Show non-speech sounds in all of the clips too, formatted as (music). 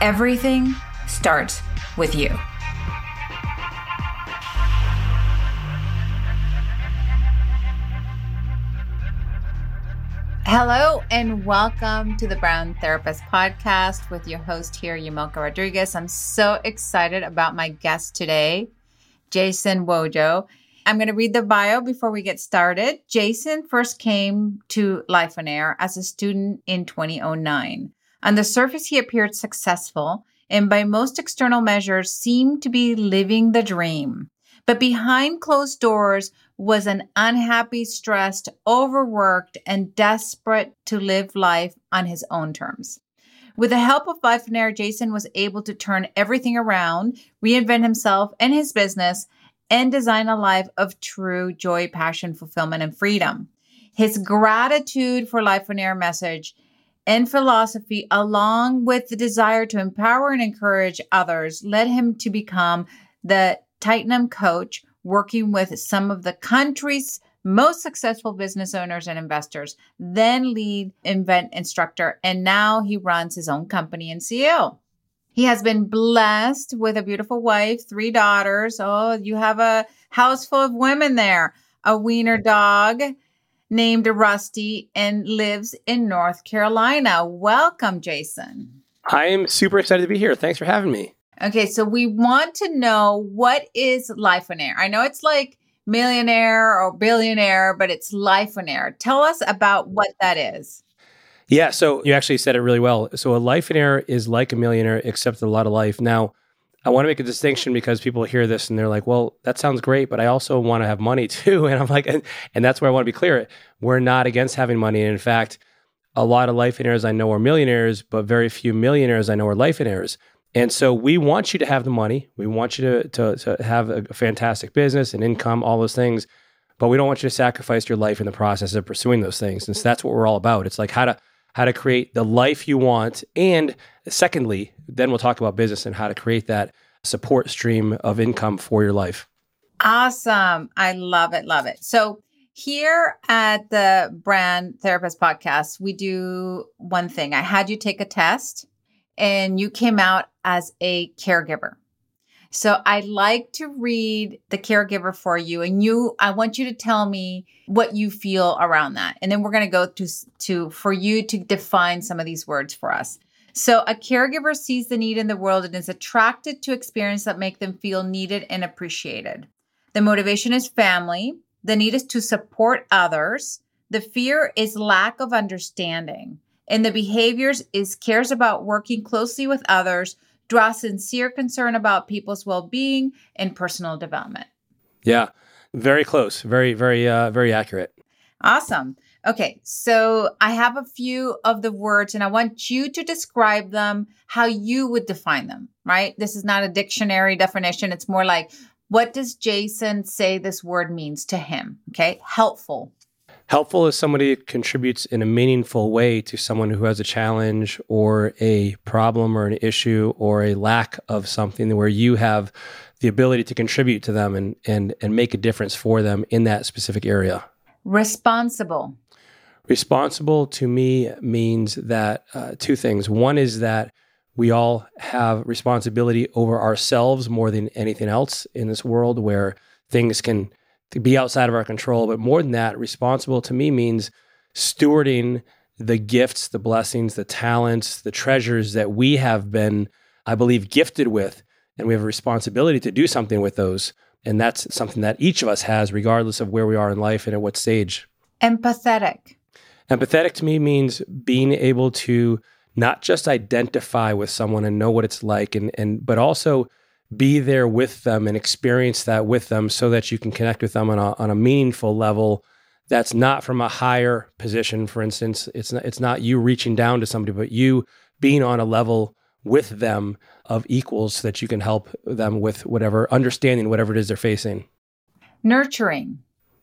everything starts with you. Hello and welcome to the Brand Therapist Podcast with your host here, Yamilka Rodriguez. I'm so excited about my guest today, Jason Wojo. I'm going to read the bio before we get started. Jason first came to Lifeonaire as a student in 2009. On the surface, he appeared successful and by most external measures seemed to be living the dream. But behind closed doors was an unhappy, stressed, overworked, and desperate to live life on his own terms. With the help of Lifeonaire, Jason was able to turn everything around, reinvent himself and his business, and design a life of true joy, passion, fulfillment, and freedom. His gratitude for Lifeonaire message and philosophy, along with the desire to empower and encourage others, led him to become the Titanium coach, working with some of the country's most successful business owners and investors, then lead invent instructor, and now he runs his own company and CEO. He has been blessed with a beautiful wife, three daughters. Oh, you have a house full of women there. A wiener dog named Rusty and lives in North Carolina. Welcome, Jason. I am super excited to be here. Thanks for having me. Okay, so we want to know what is Lifeonaire? I know it's like millionaire or billionaire, but it's Lifeonaire. Tell us about what that is. Yeah, so you actually said it really well. So a Lifeonaire is like a millionaire, except a lot of life. Now, I want to make a distinction because people hear this and they're like, "Well, that sounds great, but I also want to have money (laughs) too." And I'm like, and, and that's where I want to be clear. We're not against having money, and in fact, a lot of life in I know are millionaires, but very few millionaires I know are life in. And so we want you to have the money. We want you to, to, to have a fantastic business and income, all those things. But we don't want you to sacrifice your life in the process of pursuing those things. And so that's what we're all about. It's like how to how to create the life you want. And secondly, then we'll talk about business and how to create that support stream of income for your life. Awesome. I love it. Love it. So, here at the Brand Therapist Podcast, we do one thing. I had you take a test and you came out as a caregiver. So I'd like to read the caregiver for you and you I want you to tell me what you feel around that. And then we're going to go to to for you to define some of these words for us. So a caregiver sees the need in the world and is attracted to experiences that make them feel needed and appreciated. The motivation is family, the need is to support others, the fear is lack of understanding. And the behaviors is cares about working closely with others draw sincere concern about people's well-being and personal development. Yeah, very close. Very, very, uh, very accurate. Awesome. Okay, so I have a few of the words and I want you to describe them how you would define them, right? This is not a dictionary definition. It's more like, what does Jason say this word means to him? Okay, helpful, Helpful is somebody that contributes in a meaningful way to someone who has a challenge or a problem or an issue or a lack of something where you have the ability to contribute to them and, and, and make a difference for them in that specific area. Responsible. Responsible to me means that uh, two things. One is that we all have responsibility over ourselves more than anything else in this world where things can be outside of our control. But more than that, responsible to me means stewarding the gifts, the blessings, the talents, the treasures that we have been, I believe, gifted with. And we have a responsibility to do something with those. And that's something that each of us has, regardless of where we are in life and at what stage. Empathetic. Empathetic to me means being able to not just identify with someone and know what it's like, and, and but also be there with them and experience that with them so that you can connect with them on a, on a meaningful level that's not from a higher position for instance it's not, it's not you reaching down to somebody but you being on a level with them of equals so that you can help them with whatever understanding whatever it is they're facing. Nurturing.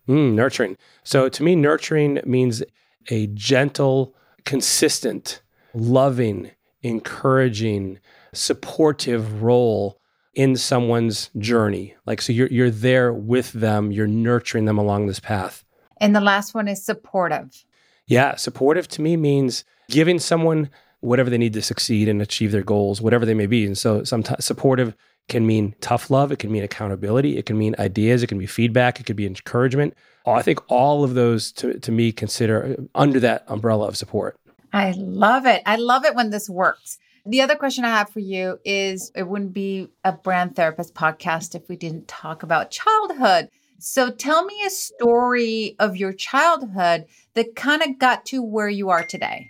Mm, nurturing. So to me, nurturing means a gentle, consistent, loving, encouraging, supportive role in someone's journey. Like so you're you're there with them, you're nurturing them along this path. And the last one is supportive. Yeah, supportive to me means giving someone whatever they need to succeed and achieve their goals, whatever they may be. And so sometimes supportive can mean tough love, it can mean accountability, it can mean ideas, it can be feedback, it could be encouragement. I think all of those to, to me consider under that umbrella of support. I love it. I love it when this works. The other question I have for you is it wouldn't be a brand therapist podcast if we didn't talk about childhood. So tell me a story of your childhood that kind of got to where you are today.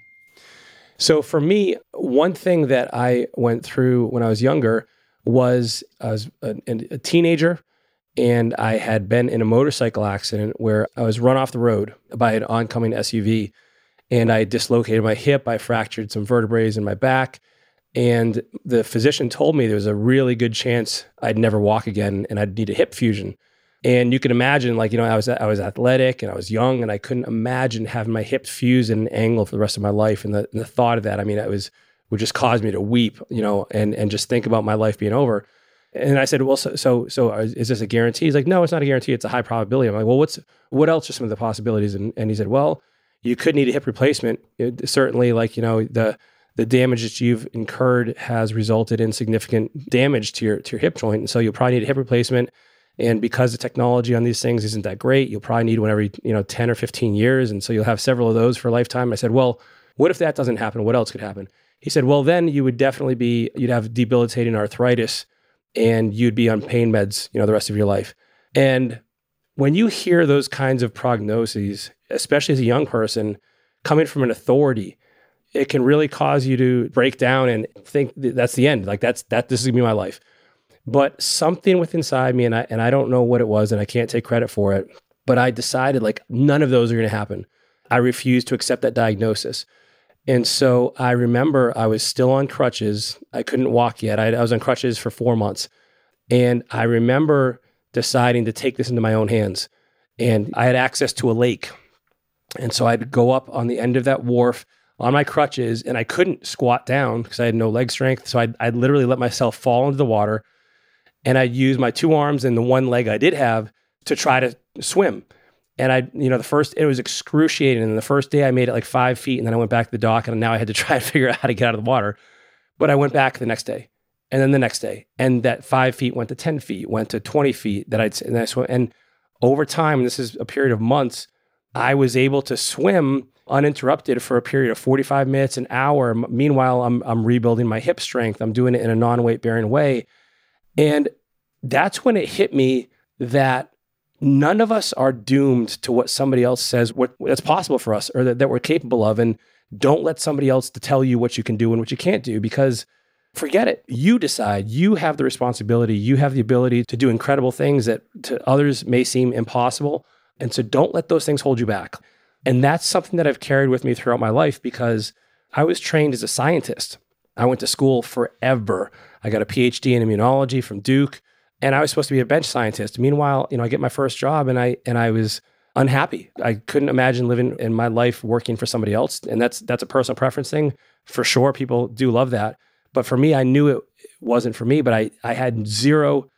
So for me, one thing that I went through when I was younger was I was a, a teenager and I had been in a motorcycle accident where I was run off the road by an oncoming SUV and I dislocated my hip. I fractured some vertebrae in my back. And the physician told me there was a really good chance I'd never walk again and I'd need a hip fusion. And you can imagine, like, you know, I was I was athletic and I was young and I couldn't imagine having my hips fused in an angle for the rest of my life. And the, and the thought of that, I mean, it was would just cause me to weep, you know, and and just think about my life being over. And I said, well, so so so uh, is this a guarantee? He's like, no, it's not a guarantee. It's a high probability. I'm like, well, what's what else are some of the possibilities? And and he said, well, you could need a hip replacement. It, certainly, like you know, the the damage that you've incurred has resulted in significant damage to your to your hip joint, and so you'll probably need a hip replacement. And because the technology on these things isn't that great, you'll probably need one every, you know, 10 or 15 years. And so you'll have several of those for a lifetime. I said, well, what if that doesn't happen? What else could happen? He said, well, then you would definitely be, you'd have debilitating arthritis and you'd be on pain meds, you know, the rest of your life. And when you hear those kinds of prognoses, especially as a young person coming from an authority, it can really cause you to break down and think that's the end. Like that's that this is gonna be my life. But something within inside me, and I and I don't know what it was, and I can't take credit for it. But I decided like none of those are to happen. I refused to accept that diagnosis. And so I remember I was still on crutches. I couldn't walk yet. I, I, was on crutches for four months. And I remember deciding to take this into my own hands. And I had access to a lake. And so I'd go up on the end of that wharf on my crutches and I couldn't squat down because I had no leg strength. So I'd, I'd literally let myself fall into the water and I'd use my two arms and the one leg I did have to try to swim. And I, you know, the first it was excruciating. And the first day I made it like five feet, and then I went back to the dock, and now I had to (laughs) try and figure out how to get out of the water. But I went back the next day, and then the next day, and that five feet went to ten feet, went to twenty feet. That I'd and I swim, and over time, this is a period of months, I was able to swim uninterrupted for a period of 45 minutes, an hour. Meanwhile, I'm I'm rebuilding my hip strength. I'm doing it in a non-weight bearing way. And that's when it hit me that none of us are doomed to what somebody else says what that's possible for us or that, that we're capable of and don't let somebody else tell you what you can do and what you can't do because forget it you decide you have the responsibility you have the ability to do incredible things that to others may seem impossible and so don't let those things hold you back and that's something that i've carried with me throughout my life because i was trained as a scientist i went to school forever i got a phd in immunology from duke and I was supposed to be a bench scientist. Meanwhile, you know, I get my first job and I and I was unhappy. I couldn't imagine living in my life working for somebody else. And that's that's a personal preference thing. For sure, people do love that. But for me, I knew it wasn't for me, but I I had zero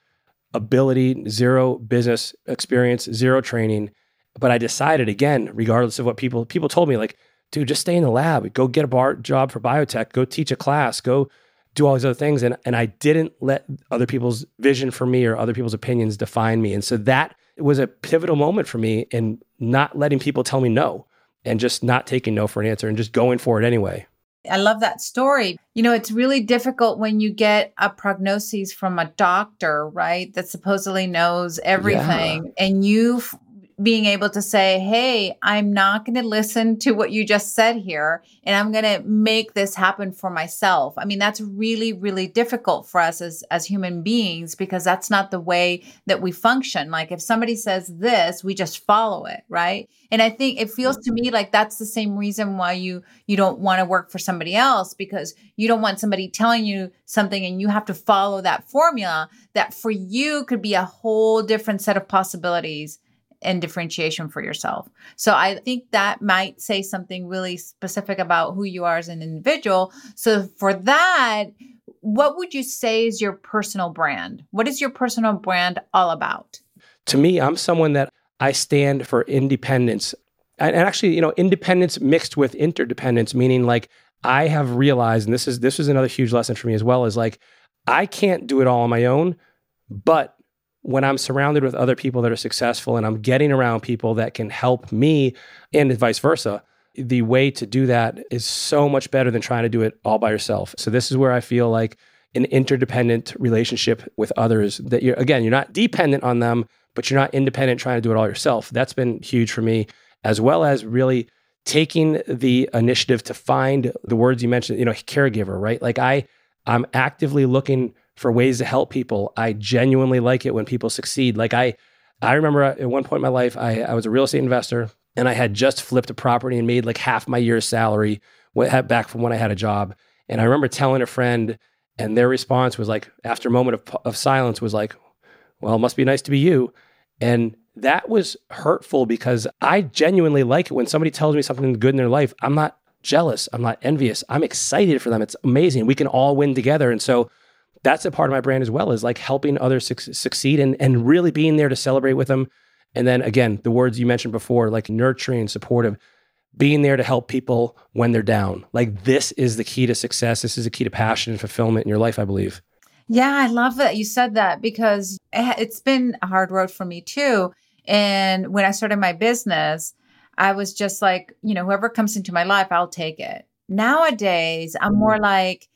ability, zero business experience, zero training. But I decided again, regardless of what people people told me, like, dude, just stay in the lab, go get a bar job for biotech, go teach a class, go do all these other things. And, and I didn't let other people's vision for me or other people's opinions define me. And so that was a pivotal moment for me in not letting people tell me no and just not taking no for an answer and just going for it anyway. I love that story. You know, it's really difficult when you get a prognosis from a doctor, right? That supposedly knows everything yeah. and you being able to say, Hey, I'm not going to listen to what you just said here, and I'm going to make this happen for myself. I mean, that's really, really difficult for us as, as human beings because that's not the way that we function. Like if somebody says this, we just follow it, right? And I think it feels to me mm-hmm. like that's the same reason why you you don't want to work for somebody else because you don't want somebody telling you something and you have to follow that formula that for you could be a whole different set of possibilities and differentiation for yourself. So I think that might say something really specific about who you are as an individual. So for that, what would you say is your personal brand? What is your personal brand all about? To me, I'm someone that I stand for independence. And actually, you know, independence mixed with interdependence, meaning like I have realized, and this is this is another huge lesson for me as well, is like I can't do it all on my own, but when I'm surrounded with other people that are successful and I'm getting around people that can help me and vice versa, the way to do that is so much better than trying to do it all by yourself. So this is where I feel like an interdependent relationship with others that you're again, you're not dependent on them, but you're not independent trying to do it all yourself. That's been huge for me as well as really taking the initiative to find the words you mentioned, you know, caregiver, right? Like I I'm actively looking for ways to help people. I genuinely like it when people succeed. Like I, I remember at one point in my life, I, I was a real estate investor and I had just flipped a property and made like half my year's salary back from when I had a job. And I remember telling a friend, and their response was like, after a moment of, of silence, was like, well, it must be nice to be you. And that was hurtful because I genuinely like it when somebody tells me something good in their life. I'm not jealous. I'm not envious. I'm excited for them. It's amazing. We can all win together. And so that's a part of my brand as well is like helping others su- succeed and, and really being there to celebrate with them. And then again, the words you mentioned before, like nurturing, supportive, being there to help people when they're down. Like this is the key to success. This is the key to passion and fulfillment in your life, I believe. Yeah, I love that you said that because it's been a hard road for me too. And when I started my business, I was just like, you know, whoever comes into my life, I'll take it. Nowadays, I'm more mm-hmm. like,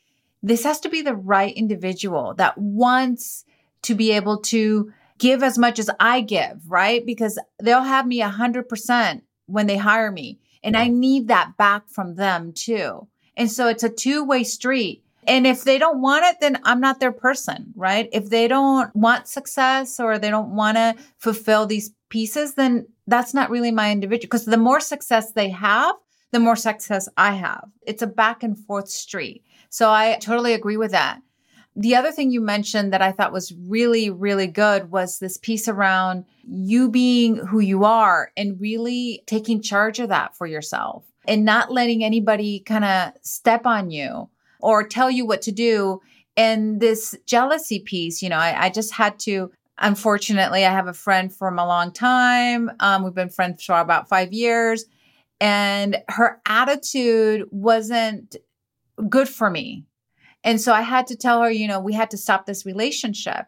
this has to be the right individual that wants to be able to give as much as I give, right? Because they'll have me 100% when they hire me. And I need that back from them too. And so it's a two way street. And if they don't want it, then I'm not their person, right? If they don't want success or they don't want to fulfill these pieces, then that's not really my individual. Because the more success they have, the more success I have. It's a back and forth street. So I totally agree with that. The other thing you mentioned that I thought was really, really good was this piece around you being who you are and really taking charge of that for yourself and not letting anybody kind of step on you or tell you what to do. And this jealousy piece, you know, I, I just had to unfortunately, I have a friend from a long time. Um, we've been friends for about five years and her attitude wasn't good for me. And so I had to tell her, you know, we had to stop this relationship.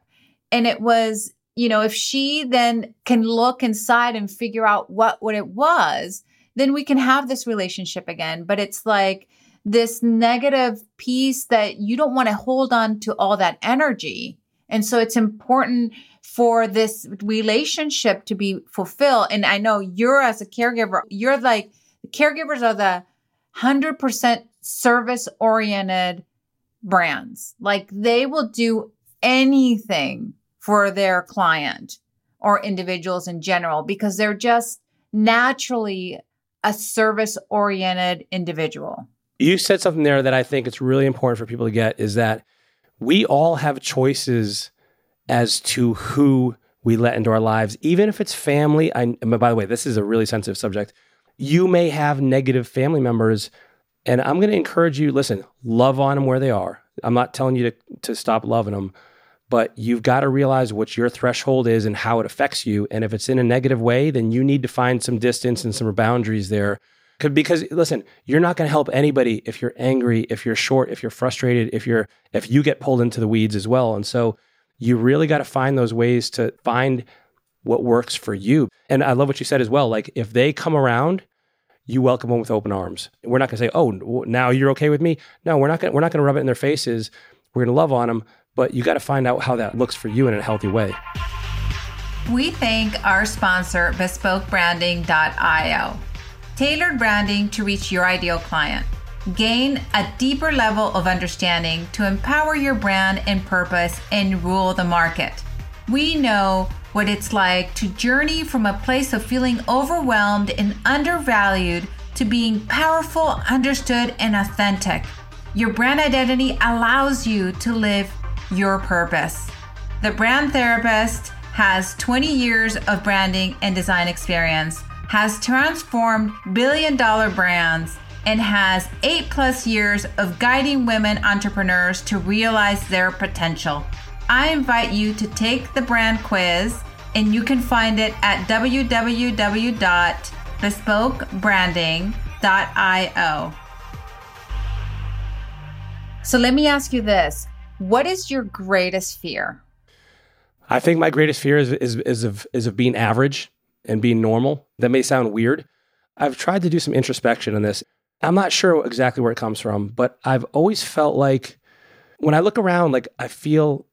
And it was, you know, if she then can look inside and figure out what what it was, then we can have this relationship again. But it's like this negative piece that you don't want to hold on to all that energy. And so it's important for this relationship to be fulfilled. And I know you're as a caregiver, you're like caregivers are the 100% service oriented brands. Like they will do anything for their client or individuals in general because they're just naturally a service oriented individual. You said something there that I think it's really important for people to get is that we all have choices as to who we let into our lives, even if it's family. I, by the way, this is a really sensitive subject you may have negative family members. And I'm going to encourage you listen, love on them where they are. I'm not telling you to, to stop loving them, but you've got to realize what your threshold is and how it affects you. And if it's in a negative way, then you need to find some distance and some boundaries there. Because listen, you're not going to help anybody if you're angry, if you're short, if you're frustrated, if you're if you get pulled into the weeds as well. And so you really got to find those ways to find what works for you. And I love what you said as well. Like if they come around you welcome them with open arms. We're not going to say, "Oh, now you're okay with me." No, we're not going. We're not going to rub it in their faces. We're going to love on them, but you got to find out how that looks for you in a healthy way. We thank our sponsor, BespokeBranding.io. Tailored branding to reach your ideal client. Gain a deeper level of understanding to empower your brand and purpose and rule the market. We know what it's like to journey from a place of feeling overwhelmed and undervalued to being powerful, understood, and authentic. Your brand identity allows you to live your purpose. The Brand Therapist has 20 years of branding and design experience, has transformed billion dollar brands, and has eight plus years of guiding women entrepreneurs to realize their potential. I invite you to take the brand quiz, and you can find it at www.bespokebranding.io. So let me ask you this What is your greatest fear? I think my greatest fear is, is, is, of, is of being average and being normal. That may sound weird. I've tried to do some introspection on this. I'm not sure exactly where it comes from, but I've always felt like when I look around, like I feel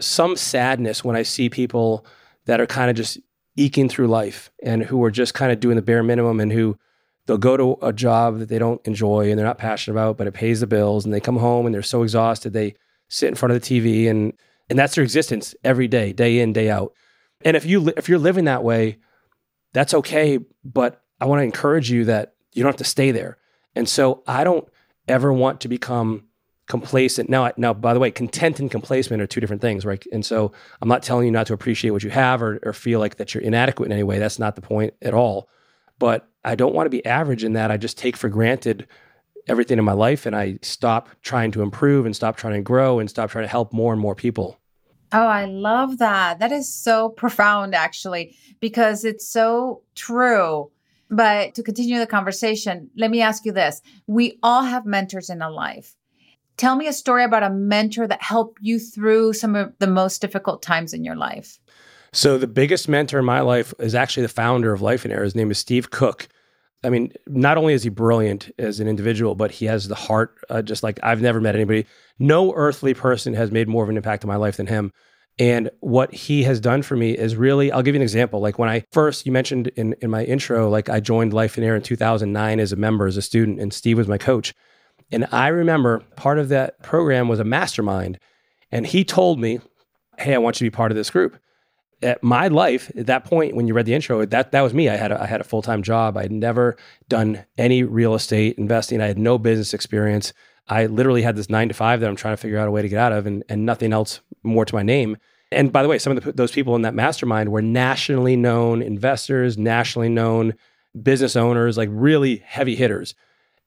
some sadness when I see people that are kind of just eking through life and who are just kind of doing the bare minimum and who they'll go to a job that they don't enjoy and they're not passionate about, but it pays the bills and they come home and they're so exhausted they sit in front of the TV and and that's their existence every day, day in, day out. And if you if you're living that way, that's okay, but I want to encourage you that you don't have to stay there. And so I don't ever want to become complacent. Now, now, by the way, content and complacent are two different things, right? And so I'm not telling you not to appreciate what you have or, or feel like that you're inadequate in any way. That's not the point at all. But I don't want to be average in that I just take for granted everything in my life and I stop trying to improve and stop trying to grow and stop trying to help more and more people. Oh, I love that. That is so profound, actually, because it's so true. But to continue the conversation, let me ask you this. We all have mentors in our life. Tell me a story about a mentor that helped you through some of the most difficult times in your life. So, the biggest mentor in my life is actually the founder of Lifeonaire. His name is Steve Cook. I mean, not only is he brilliant as an individual, but he has the heart, uh, just like I've never met anybody. No earthly person has made more of an impact on my life than him. And what he has done for me is really, I'll give you an example. Like when I first, you mentioned in, in my intro, like I joined Lifeonaire in 2009 as a member, as a student, and Steve was my coach. And I remember part of that program was a mastermind. And he told me, Hey, I want you to be part of this group. At my life at that point when you read the intro that that was me. I had a, I had a full-time job. I'd never done any real estate investing. I had no business experience. I literally had this 9 to 5 that i'm trying to figure out a way to get out of and, and nothing else more to my name. And by the way some of the, those people in that mastermind were nationally known investors nationally known business owners like really heavy hitters.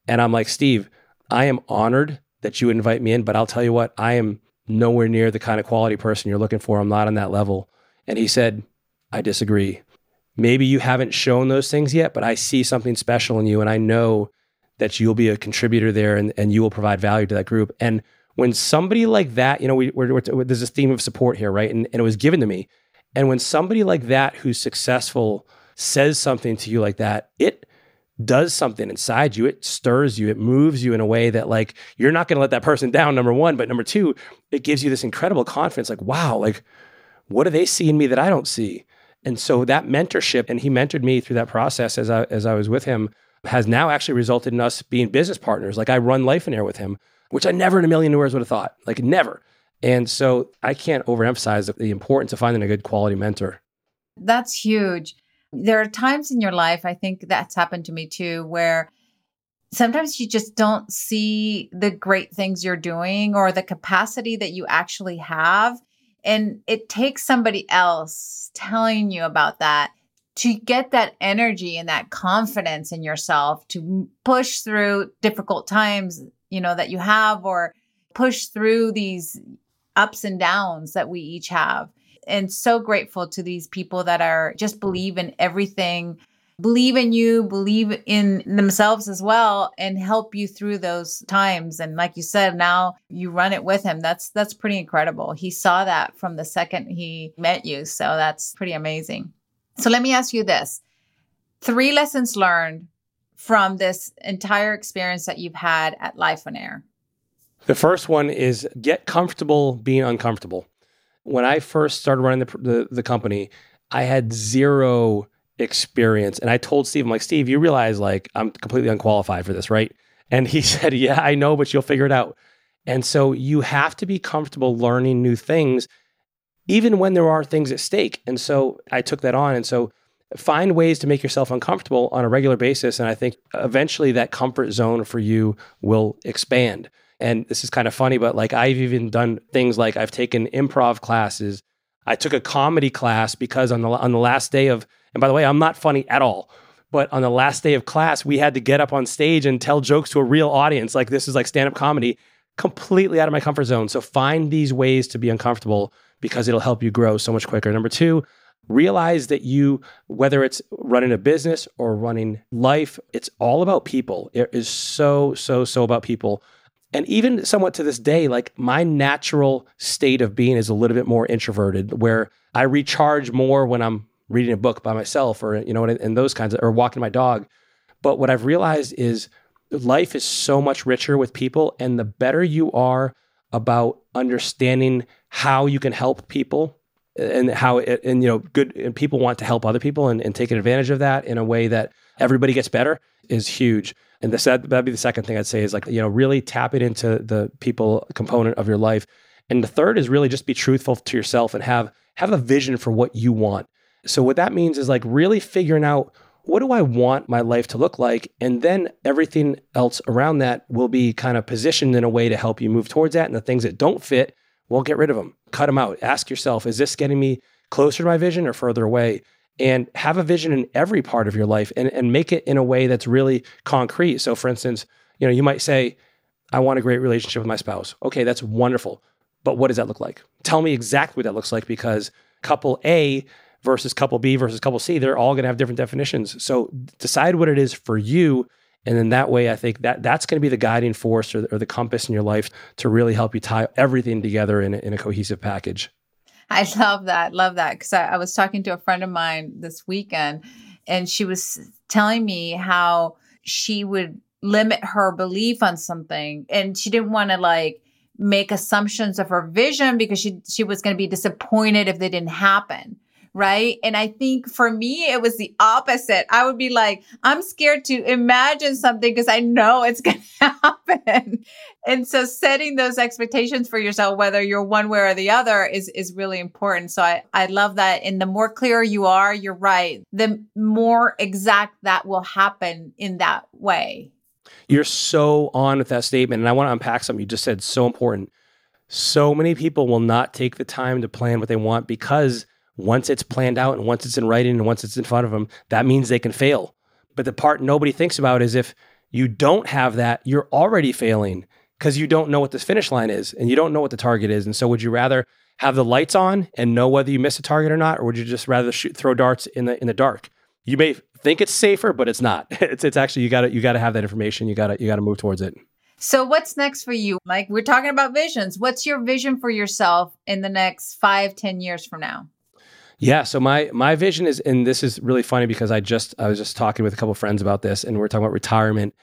And i'm like steve i am honored that you invite me in but i'll tell you what i am nowhere near the kind of quality person you're looking for i'm not on that level and he said, I disagree. Maybe you haven't shown those things yet, but I see something special in you. And I know that you'll be a contributor there and, and you will provide value to that group. And when somebody like that, you know, we, we're, we're, there's a theme of support here, right? And, and it was given to me. And when somebody like that who's successful says something to you like that, it does something inside you. It stirs you. It moves you in a way that like you're not going to let that person down. Number one, but number two, it gives you this incredible confidence. Like, wow, like what do they see in me that I don't see? And so that mentorship, and he mentored me through that process as I, as I was with him, has now actually resulted in us being business partners. Like I run Lifeonaire with him, which I never in a million years would have thought, like never. And so I can't overemphasize the importance of finding a good quality mentor. That's huge. There are times in your life, I think that's happened to me too, where sometimes you just don't see the great things you're doing or the capacity that you actually have. And it takes somebody else telling you about that to get that energy and that confidence in yourself to push through difficult times, you know, that you have or push through these ups and downs that we each have. And so grateful to these people that are just believe in everything believe in you, believe in themselves as well and help you through those times. And like you said, now you run it with him. That's that's pretty incredible. He saw that from the second he met you. So that's pretty amazing. So let me ask you this. Three lessons learned from this entire experience that you've had at Lifeonaire. The first one is get comfortable being uncomfortable. When I first started running the, the, the company, I had zero experience. And I told Steve, I'm like, Steve, you realize like I'm completely unqualified for this, right? And he (laughs) said, Yeah, I know, but you'll figure it out. And so you have to be comfortable learning new things, even when there are things at stake. And so I took that on. And so find ways to make yourself uncomfortable on a regular basis. And I think eventually that comfort zone for you will expand. And this is kind of funny, but like I've even done things like I've taken improv classes. I took a comedy class because on the on the last day of and by the way, I'm not funny at all. But on the last day of class, we had to get up on stage and tell jokes to a real audience. Like this is like stand up comedy, completely out of my comfort zone. So find these ways to be uncomfortable because it'll help you grow so much quicker. Number two, realize that you, whether it's running a business or running life, it's all about people. It is so, so, so about people. And even somewhat to this day, like my natural state of being is a little bit more introverted, where I recharge more when I'm reading a book by myself or you know and those kinds of or walking my dog. But what i've realized is life is so much richer with people and the better you are about understanding how you can help people and how it, and you know good and people want to help other people and, and taking advantage of that in a way that everybody gets better is huge and this, that'd be the second thing i'd say is like you know really tap it into the people component of your life and the third is really just be truthful to yourself and have have a vision for what you want so, what that means is like really figuring out what do I want my life to look like? And then everything else around that will be kind of positioned in a way to help you move towards that. And the things that don't fit, well, get rid of them, cut them out. Ask yourself, is this getting me closer to my vision or further away? And have a vision in every part of your life and, and make it in a way that's really concrete. So, for instance, you know, you might say, I want a great relationship with my spouse. Okay, that's wonderful. But what does that look like? Tell me exactly what that looks like because couple A versus couple B versus couple C, they're all going to have different definitions. So decide what it is for you. And then that way, I think that that's going to be the guiding force or, or the compass in your life to really help you tie everything together in in a cohesive package. I love that. Love that. Because I, I was talking to a friend of mine this weekend, and she was telling me how she would limit her belief on something, and she didn't want to like make assumptions of her vision because she she was going to be disappointed if they didn't happen right? And I think for me, it was the opposite. I would be like, I'm scared to imagine something because I know it's (laughs) going to happen. and so setting those expectations for yourself, whether you're one way or the other, is, is really important. So I, I love that. And the more clear you are, you're right, the more exact that will happen in that way. You're so on with that statement. And I want to unpack something you just said, so important. So many people will not take the time to plan what they want because once it's planned out and once it's in writing and once it's in front of them, that means they can fail. But the part nobody thinks about is if you don't have that, you're already failing because you don't know what the finish line is and you don't know what the target is. And so, would you rather have the lights on and know whether you miss a target or not, or would you just rather shoot, throw darts in the in the dark? You may think it's safer, but it's not. (laughs) It's it's actually you got to you got to have that information. You got to you got to move towards it. So, what's next for you? Like we're talking about visions. What's your vision for yourself in the next five, ten years from now? Yeah. So my my vision is, and this is really funny because I just I was just talking with a couple friends about this, and we are talking about retirement.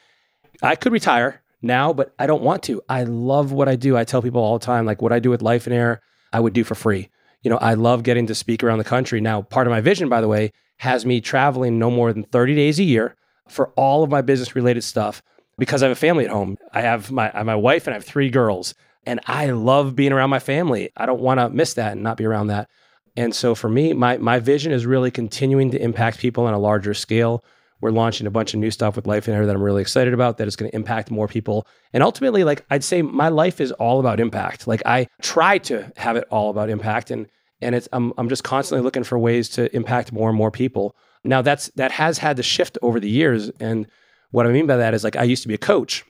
I could retire now, but I don't want to. I love what I do. I tell people all the time, like what I do with Lifeonaire, I would do for free. You know, I love getting to speak around the country. Now, part of my vision, by the way, has me traveling no more than 30 days a year for all of my business related stuff because I have a family at home. I have my I have my wife and I have three girls, and I love being around my family. I don't want to miss that and not be around that. And so for me, my my vision is really continuing to impact people on a larger scale. We're launching a bunch of new stuff with Lifeonaire that I'm really excited about that is going to impact more people. And ultimately, like I'd say my life is all about impact. Like I try to have it all about impact and and it's I'm I'm just constantly looking for ways to impact more and more people. Now that's that has had to shift over the years and what I mean by that is like I used to be a coach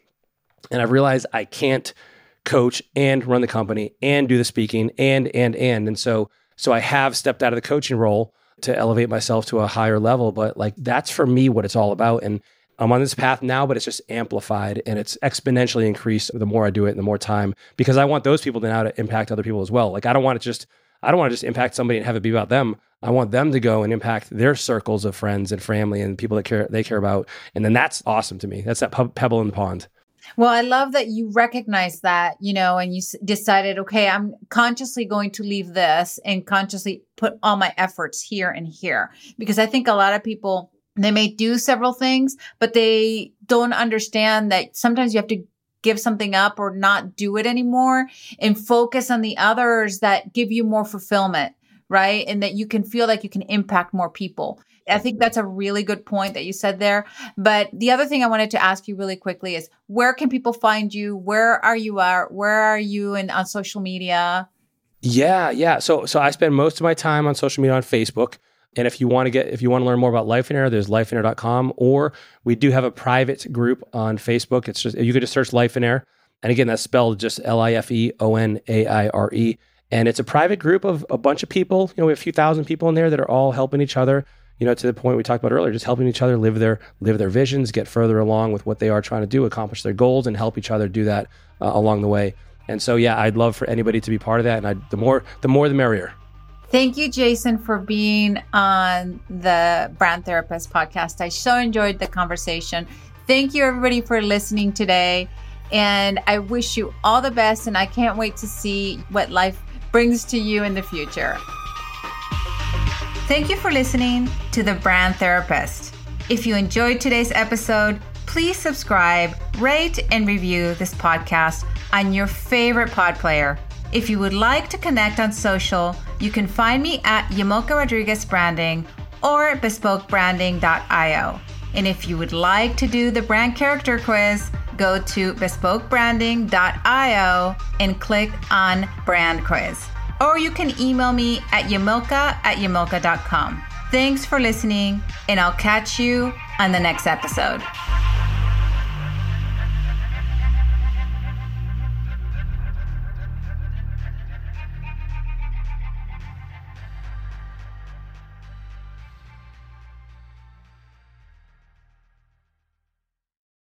and I've realized I can't coach and run the company and do the speaking and and and and so so I have stepped out of the coaching role to elevate myself to a higher level. But like that's for me what it's all about. And I'm on this path now, but it's just amplified and it's exponentially increased the more I do it and the more time because I want those people to now to impact other people as well. Like I don't want to just I don't want to just impact somebody and have it be about them. I want them to go and impact their circles of friends and family and people that care they care about. And then that's awesome to me. That's that pebble in the pond. Well, I love that you recognize that, you know, and you s- decided, okay, I'm consciously going to leave this and consciously put all my efforts here and here. Because I think a lot of people, they may do several things, but they don't understand that sometimes you have to give something up or not do it anymore and focus on the others that give you more fulfillment, right? And that you can feel like you can impact more people. I think that's a really good point that you said there. But the other thing I wanted to ask you really quickly is where can people find you? Where are you at? Where are you in on social media? Yeah, yeah. So so I spend most of my time on social media on Facebook. And if you want to get if you want to learn more about Lifeonaire, there's lifeonaire.com or we do have a private group on Facebook. It's just you could just search Lifeonaire. And again, that's spelled just L I F E O N A I R E. And it's a private group of a bunch of people. You know, we have a few thousand people in there that are all helping each other you know, to the point we talked about earlier, just helping each other live their live their visions, get further along with what they are trying to do, accomplish their goals, and help each other do that uh, along the way. And so, yeah, I'd love for anybody to be part of that. And I, the more, the more, the merrier. Thank you, Jason, for being on the Brand Therapist podcast. I so enjoyed the conversation. Thank you, everybody, for listening today. And I wish you all the best. And I can't wait to see what life brings to you in the future. Thank you for listening to The Brand Therapist. If you enjoyed today's episode, please subscribe, rate, and review this podcast on your favorite pod player. If you would like to connect on social, you can find me at Yamilka Rodriguez Branding or bespokebranding.io. And if you would like to do the brand character quiz, go to bespokebranding.io and click on brand quiz or you can email me at yamilka at yamilka.com. Thanks for listening, and I'll catch you on the next episode.